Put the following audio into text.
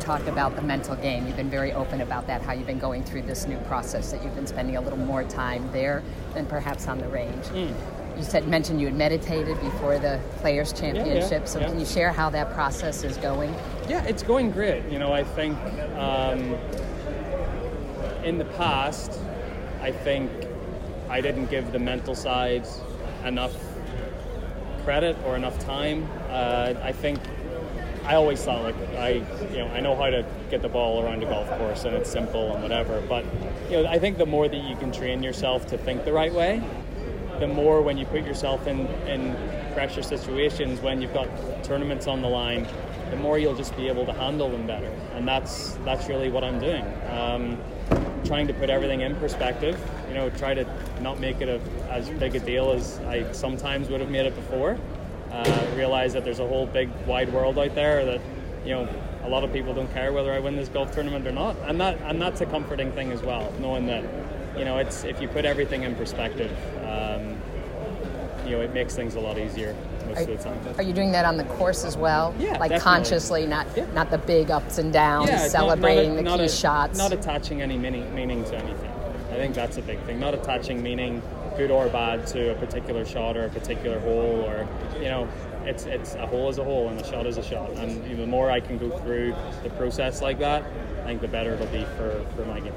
talk about the mental game. You've been very open about that, how you've been going through this new process, that you've been spending a little more time there than perhaps on the range. Mm. You said mentioned you had meditated before the Players Championship. Yeah, yeah, so yeah. can you share how that process is going? Yeah, it's going great. You know, I think um, in the past, I think I didn't give the mental side enough credit or enough time. Uh, I think I always thought like I, you know, I know how to get the ball around a golf course and it's simple and whatever. But you know, I think the more that you can train yourself to think the right way, the more when you put yourself in in pressure situations when you've got tournaments on the line, the more you'll just be able to handle them better. And that's that's really what I'm doing. Um, trying to put everything in perspective. You know, try to not make it a, as big a deal as I sometimes would have made it before. Uh, realize that there's a whole big wide world out there that you know a lot of people don't care whether I win this golf tournament or not, and that and that's a comforting thing as well, knowing that you know it's if you put everything in perspective, um, you know it makes things a lot easier most are, of the time. Are you doing that on the course as well? Yeah, like definitely. consciously, not yeah. not the big ups and downs, yeah, celebrating not, not a, the key a, shots, not attaching any meaning, meaning to anything. I think that's a big thing. Not attaching meaning, good or bad, to a particular shot or a particular hole, or you know, it's it's a hole is a hole and a shot is a shot. And the more I can go through the process like that, I think the better it'll be for, for my game.